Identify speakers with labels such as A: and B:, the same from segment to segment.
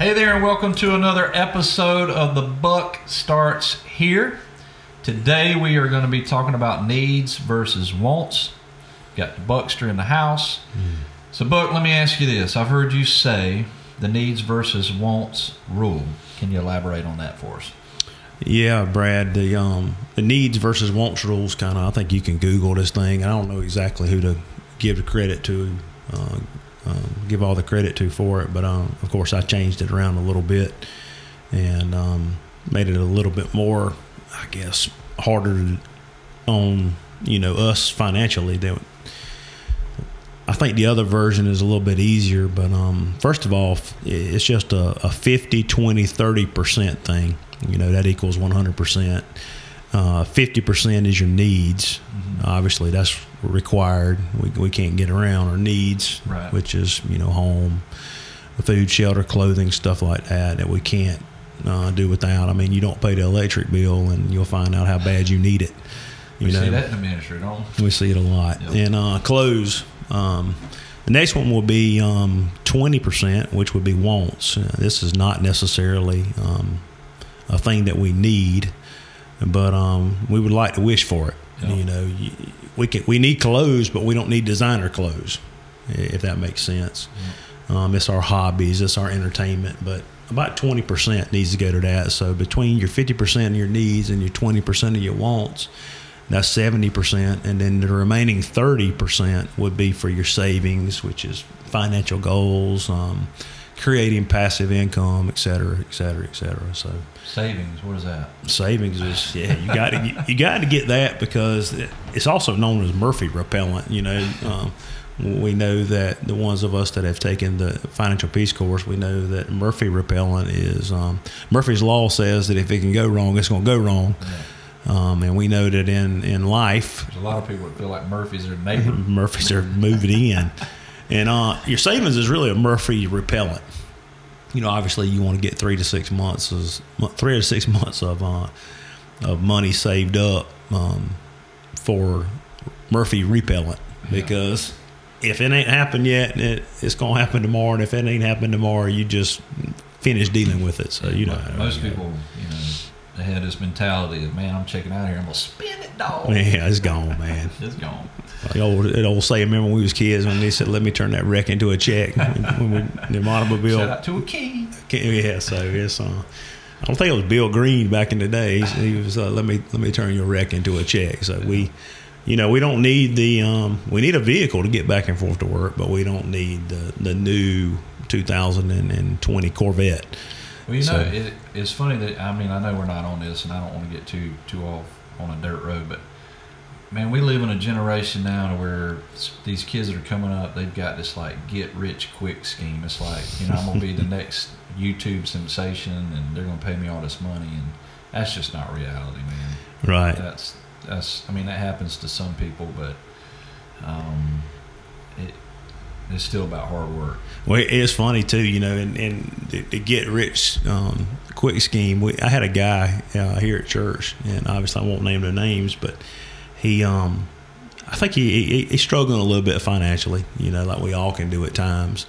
A: Hey there, and welcome to another episode of The Buck Starts Here. Today we are going to be talking about needs versus wants. Got the Buckster in the house. So, Buck, let me ask you this. I've heard you say the needs versus wants rule. Can you elaborate on that for us?
B: Yeah, Brad. The um the needs versus wants rules kind of. I think you can Google this thing. I don't know exactly who to give the credit to, uh, um, give all the credit to for it. But um, of course, I changed it around a little bit and um, made it a little bit more, I guess, harder on you know us financially. Than, I think the other version is a little bit easier, but um, first of all, it's just a, a 50, 20, 30% thing. You know, that equals 100%. Uh, 50% is your needs. Obviously, that's required. We, we can't get around our needs,
A: Right.
B: which is, you know, home, food, shelter, clothing, stuff like that, that we can't uh, do without. I mean, you don't pay the electric bill, and you'll find out how bad you need it. You
A: We
B: know,
A: see that in the ministry, don't we?
B: we see it a lot.
A: Yep.
B: And uh, clothes. Um, the next one will be um, 20%, which would be wants. Uh, this is not necessarily um, a thing that we need, but um, we would like to wish for it.
A: Yep.
B: You know, we can we need clothes, but we don't need designer clothes, if that makes sense. Um, it's our hobbies, it's our entertainment, but about 20% needs to go to that. So between your 50% of your needs and your 20% of your wants, that's 70%. And then the remaining 30% would be for your savings, which is financial goals, um, creating passive income, et cetera, et cetera, et cetera. So
A: Savings, what is that?
B: savings is yeah you got to get, you got to get that because it's also known as Murphy repellent. You know, um, we know that the ones of us that have taken the financial peace course, we know that Murphy repellent is um, Murphy's law says that if it can go wrong, it's going to go wrong. Um, and we know that in in life,
A: There's a lot of people that feel like Murphy's their neighbor.
B: Murphys are moving in. And uh, your savings is really a Murphy repellent. You know, obviously you want to get three to six months, is, three to six months of uh, of money saved up um, for Murphy repellent because if it ain't happened yet, it, it's gonna happen tomorrow. And if it ain't happened tomorrow, you just finish dealing with it. So you know,
A: most people, you know, they had this mentality of, man, I'm checking out here. I'm gonna spin it, dog.
B: yeah, it's gone, man.
A: It's gone.
B: Like old, that old saying, remember when we was kids when they said, "Let me turn that wreck into a check." when we, the automobile,
A: Shout out to a king.
B: yeah. So it's, uh, I don't think it was Bill Green back in the day. He, he was, uh, "Let me let me turn your wreck into a check." So we, you know, we don't need the, um, we need a vehicle to get back and forth to work, but we don't need the the new 2020 Corvette.
A: Well, you know, it, it's funny that I mean, I know we're not on this, and I don't want to get too too off on a dirt road, but man, we live in a generation now where these kids that are coming up, they've got this like get rich quick scheme. It's like, you know, I'm gonna be the next YouTube sensation, and they're gonna pay me all this money, and that's just not reality, man.
B: Right.
A: That's that's. I mean, that happens to some people, but um, it it's still about hard work.
B: Well, it is funny too, you know, and, and the, the get rich um, quick scheme. We, I had a guy uh, here at church, and obviously I won't name their names, but he, um, I think he, he he's struggling a little bit financially, you know, like we all can do at times,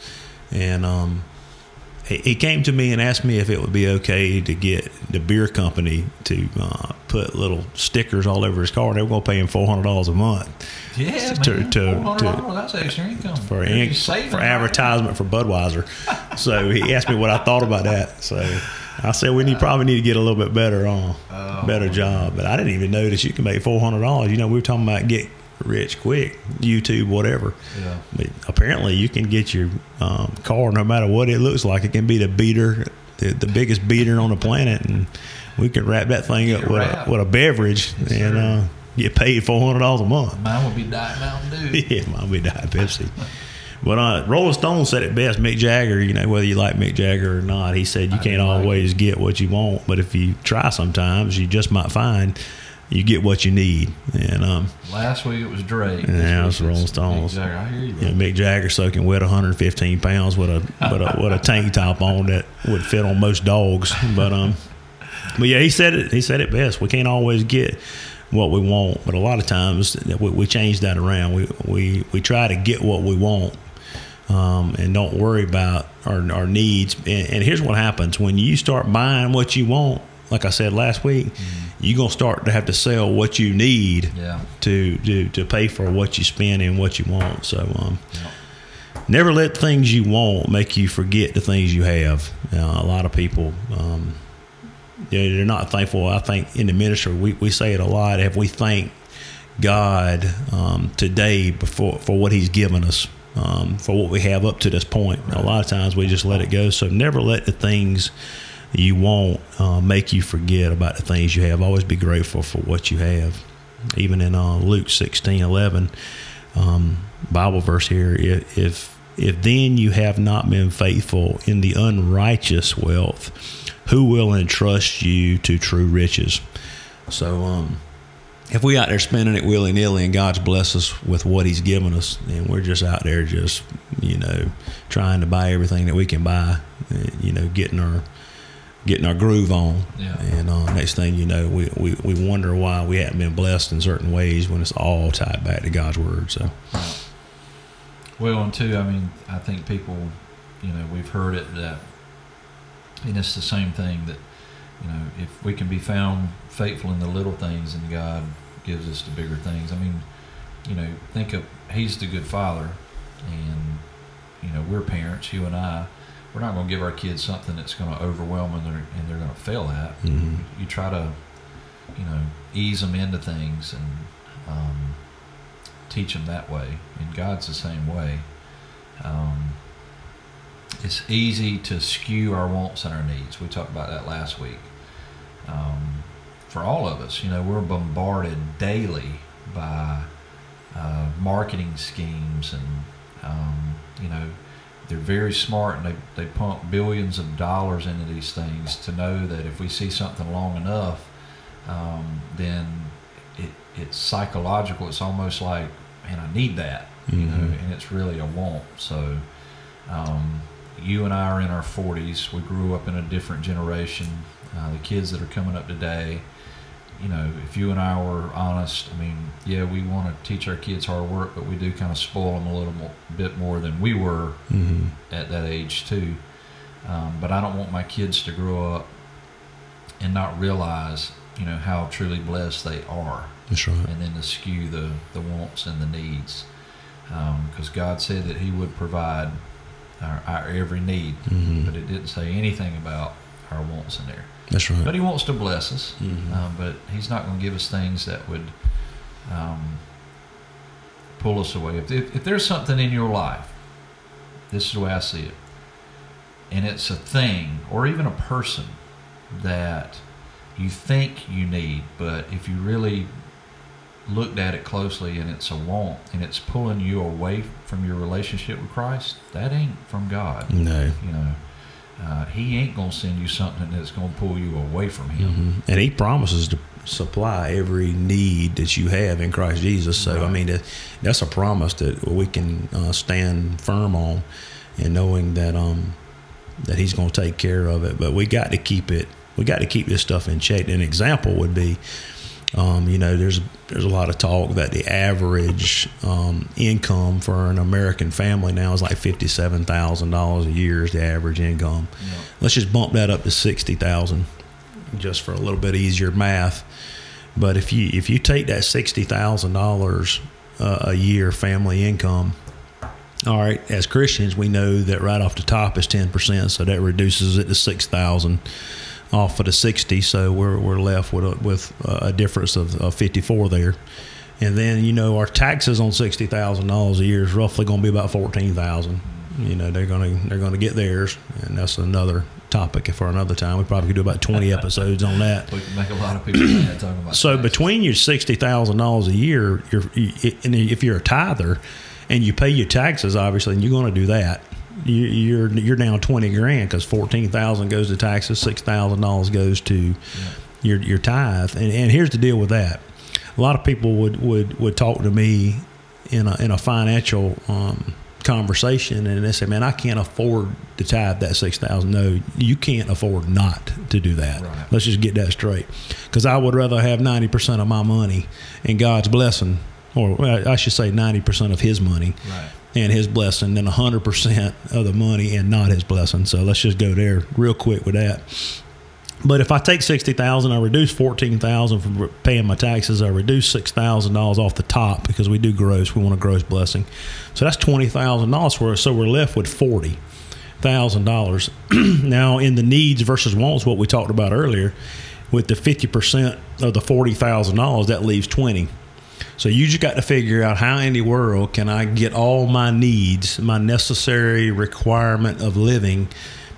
B: and um, he, came to me and asked me if it would be okay to get the beer company to uh, put little stickers all over his car. They were going to pay him four hundred dollars a month
A: Yeah,
B: To-
A: man.
B: to-
A: $400,
B: to-
A: that's extra income
B: for in, for advertisement for Budweiser. so he asked me what I thought about that. So I said we need probably need to get a little bit better on
A: Oh.
B: better job. But I didn't even know that you can make four hundred dollars. You know, we were talking about get rich quick, YouTube, whatever.
A: Yeah.
B: But apparently, you can get your um, car no matter what it looks like. It can be the beater, the, the biggest beater on the planet, and we can wrap that thing up with a, with a beverage
A: Yes,
B: and uh, get paid four hundred dollars a month.
A: Mine would be Diet Mountain Dew.
B: yeah, mine be Diet Pepsi. But uh, Rolling Stone said it best. Mick Jagger, you know, whether you like Mick Jagger or not, he said you
A: I
B: can't
A: do like
B: always get what you want, but if you try sometimes, you just might find you get what you need. And um,
A: Last week it was Drake.
B: Yeah, it's
A: week
B: Rolling
A: Mick
B: Stones.
A: Jagger. I hear you. Bro.
B: Mick Jagger soaking wet 115 pounds with a with a with a tank top on that would fit on most dogs. But um, but yeah, he said it. He said it best. We can't always get what we want, but a lot of times we, we change that around. We we we try to get what we want, um, and don't worry about our, our needs. And, and here's what happens when you start buying what you want. Like I said last week, you're gonna start to have to sell what you need
A: Yeah.
B: to to, to pay for what you spend and what you want. So um,
A: Yeah.
B: never let things you want make you forget the things you have. Uh, a lot of people, um, they're, not thankful. I think in the ministry, we, we say it a lot. If we thank God um, today before for what He's given us, um, for what we have up to this point, a lot of times we just let it go. So never let the things you want uh, make you forget about the things you have. Always be grateful for what you have. Even in uh, Luke sixteen eleven, um, Bible verse here, if, if then you have not been faithful in the unrighteous wealth, who will entrust you to true riches? So, um, if we out there spending it willy nilly and God's blessed us with what He's given us, and we're just out there just you know trying to buy everything that we can buy, uh, you know, getting our getting our groove on,
A: Yeah.
B: and uh, next thing you know, we, we we wonder why we haven't been blessed in certain ways when it's all tied back to God's word. So,
A: Well, and two, I mean, I think people, you know, we've heard it that, and it's the same thing that, you know, if we can be found faithful in the little things, and God gives us the bigger things. I mean, you know, think of He's the good Father, and you know, we're parents, you and I. We're not going to give our kids something that's going to overwhelm them and they're, and they're going to fail at.
B: mhm.
A: You try to, you know, ease them into things and um, teach them that way. And God's the same way. Um, it's easy to skew our wants and our needs. We talked about that last week. Um, for all of us, you know, we're bombarded daily by uh, marketing schemes and, um, you know, they're very smart and they, they pump billions of dollars into these things to know that if we see something long enough, um, then it, it's psychological. It's almost like, man, I need that, you know,
B: Mhm.
A: and it's really a want. So, um, you and I are in our 40s. We grew up in a different generation. Uh, the kids that are coming up today, you know, if you and I were honest, I mean, yeah, we want to teach our kids hard work, but we do kind of spoil them a little more, bit more than we were
B: Mhm.
A: at that age too. Um, but I don't want my kids to grow up and not realize, you know, how truly blessed they are,
B: That's right.
A: and then to skew the the wants and the needs, because God said that He would provide our, our every need,
B: Mhm.
A: but it didn't say anything about our wants in there.
B: That's right.
A: But He wants to bless us,
B: Mhm.
A: um, but He's not going to give us things that would um, pull us away. If, if, if there's something in your life, this is the way I see it, and it's a thing or even a person that you think you need, but if you really looked at it closely and it's a want and it's pulling you away from your relationship with Christ, that ain't from God.
B: no.
A: You know, uh, He ain't gonna send you something that's gonna pull you away from Him.
B: Mhm. And He promises to supply every need that you have in Christ Jesus. So, I mean, that, that's a promise that we can uh, stand firm on, and knowing that um that He's going to take care of it. But we got to keep it. We got to keep this stuff in check. An example would be. Um, you know, there's there's a lot of talk that the average um, income for an American family now is like fifty seven thousand dollars a year is the average income.
A: Know,
B: Let's just bump that up to sixty thousand, just for a little bit easier math. But if you if you take that sixty thousand dollars uh, a year family income, all right, as Christians we know that right off the top is ten percent, so that reduces it to six thousand off of the sixty. So we're we're left with a, with a difference of, of fifty four there. And then you know our taxes on sixty thousand dollars a year is roughly going to be about fourteen thousand. You know they're going to they're going to get theirs, and that's another topic for another time. We probably could do about twenty episodes on that.
A: we can make a lot of people talking about.
B: So
A: taxes.
B: between your sixty thousand dollars a year, you're, you, and if you're a tither, and you pay your taxes, obviously, and you're going to do that, you, you're you're down twenty grand because fourteen thousand goes to taxes, six thousand dollars goes to
A: Yeah.
B: your your tithe. And, and here's the deal with that: a lot of people would would would talk to me in a in a financial um, conversation, and they say, "Man, I can't afford to tithe that six thousand. No, you can't afford not to do that.
A: Right.
B: Let's just get that straight. Because I would rather have ninety percent of my money and God's blessing, or I should say ninety percent of His money,
A: right,
B: and His blessing than 100% of the money and not His blessing. So let's just go there real quick with that. But if I take sixty thousand, I reduce fourteen thousand from paying my taxes. I reduce six thousand dollars off the top because we do gross. We want a gross blessing, so that's twenty thousand dollars for us. So we're left with forty thousand dollars. now, in the needs versus wants, what we talked about earlier, with the fifty percent of the forty thousand dollars, that leaves twenty. So you just got to figure out how in the world can I get all my needs, my necessary requirement of living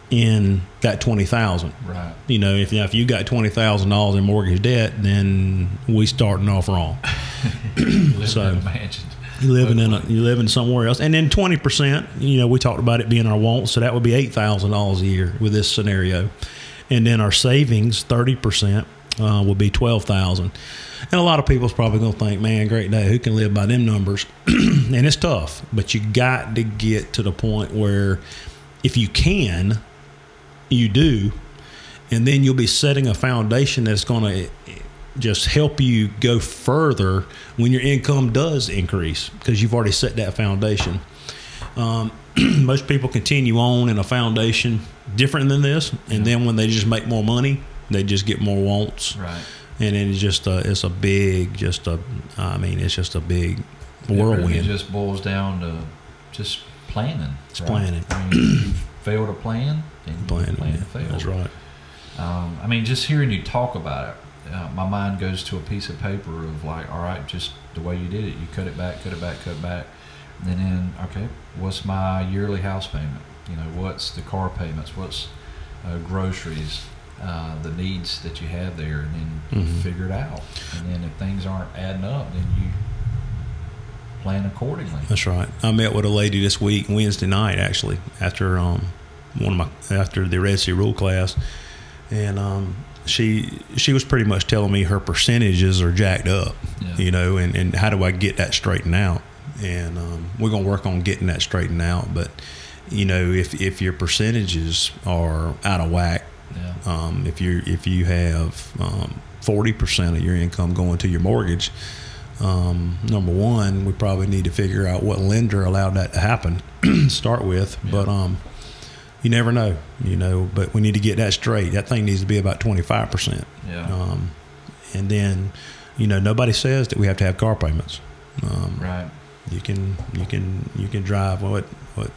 B: in that twenty thousand.
A: Right.
B: You know, if if you got twenty thousand dollars in mortgage debt, then we starting off wrong.
A: Living
B: So-
A: in a mansion.
B: You living in a, you living somewhere else, and then twenty percent. You know, we talked about it being our wants, so that would be eight thousand dollars a year with this scenario, and then our savings thirty percent uh, will be twelve thousand. And a lot of people's probably gonna think, "Man, great day, who can live by them numbers?" and it's tough, but you got to get to the point where, if you can, you do, and then you'll be setting a foundation that's going to just help you go further when your income does increase because you've already set that foundation. Um, most people continue on in a foundation different than this, and then when they just make more money, they just get more wants,
A: Right.
B: and then it's just a, it's a big, just a, I mean, it's just a big whirlwind.
A: It really just boils down to just planning.
B: It's planning.
A: I mean, you fail to plan, then you
B: Plan, yeah,
A: to fail.
B: that's right.
A: Um, I mean, just hearing you talk about it, uh, my mind goes to a piece of paper of like, all right, just the way you did it. You cut it back, cut it back, cut it back. And then, okay, what's my yearly house payment? You know, what's the car payments? What's uh, groceries? Uh, the needs that you have there, and then
B: Mhm.
A: figure it out. And then if things aren't adding up, then you plan accordingly.
B: That's right. I met with a lady this week, Wednesday night, actually, after um, one of my after the Red Sea Rule class, and um, she she was pretty much telling me her percentages are jacked up,
A: Yeah.
B: you know, and, and how do I get that straightened out? And um, we're gonna work on getting that straightened out. But you know, if if your percentages are out of whack,
A: Yeah.
B: um, if you if you have um, forty percent of your income going to your mortgage, um, number one, we probably need to figure out what lender allowed that to happen. to start with,
A: Yeah.
B: but um, you never know, you know. But we need to get that straight. That thing needs to be about twenty five percent,
A: Yeah.
B: um, and then you know nobody says that we have to have car payments. Um,
A: right.
B: you can you can you can drive what what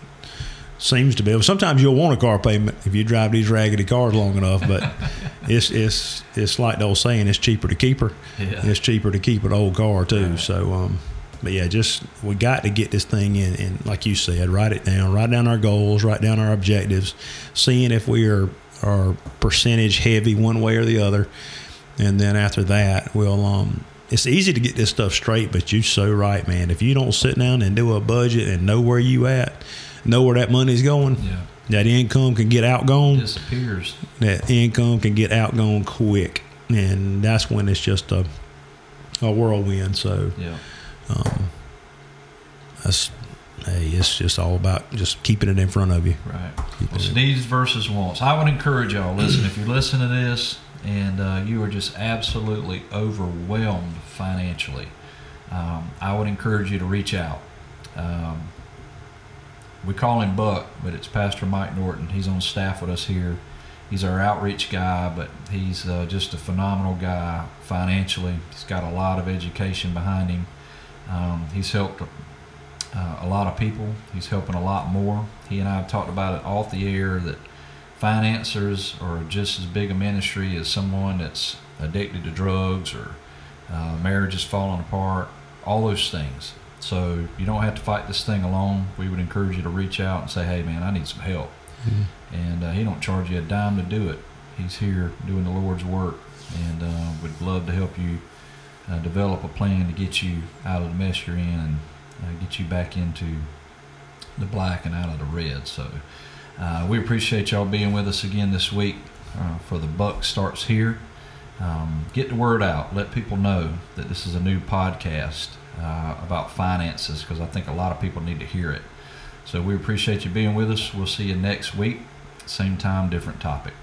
B: seems to be. Sometimes you'll want a car payment if you drive these raggedy cars long enough, but it's it's it's like the old saying: it's cheaper to keep her.
A: Yeah.
B: It's cheaper to keep an old car too.
A: Right.
B: So, um, but yeah, just we got to get this thing in, and like you said, write it down, write down our goals, write down our objectives, seeing if we are are percentage heavy one way or the other, and then after that, we'll um. It's easy to get this stuff straight, but you're so right, man. If you don't sit down and do a budget and know where you at, know where that money's going,
A: Yeah.
B: that income can get outgone
A: Disappears.
B: that income can get outgone quick, and that's when it's just a a whirlwind. So
A: Yeah.
B: um, that's hey, it's just all about just keeping it in front of you.
A: Right.
B: Keeping
A: Well, it's
B: it-
A: needs versus wants. I would encourage y'all. Listen, if you listen to this and uh, you are just absolutely overwhelmed financially, um, I would encourage you to reach out. Um, we call him Buck, but it's Pastor Mike Norton. He's on staff with us here. He's our outreach guy, but he's uh, just a phenomenal guy financially. He's got a lot of education behind him. Um, he's helped uh, a lot of people. He's helping a lot more. He and I have talked about it off the air that financiers are just as big a ministry as someone that's addicted to drugs or uh, marriage is falling apart, all those things. So you don't have to fight this thing alone. We would encourage you to reach out and say, "Hey, man, I need some help."
B: Mhm.
A: And uh, he don't charge you a dime to do it. He's here doing the Lord's work, and uh, would love to help you uh, develop a plan to get you out of the mess you're in and uh, get you back into the black and out of the red. So uh, we appreciate y'all being with us again this week uh, for the Buck starts here. Um, get the word out. Let people know that this is a new podcast uh, about finances because I think a lot of people need to hear it. So we appreciate you being with us. We'll see you next week, same time, different topic.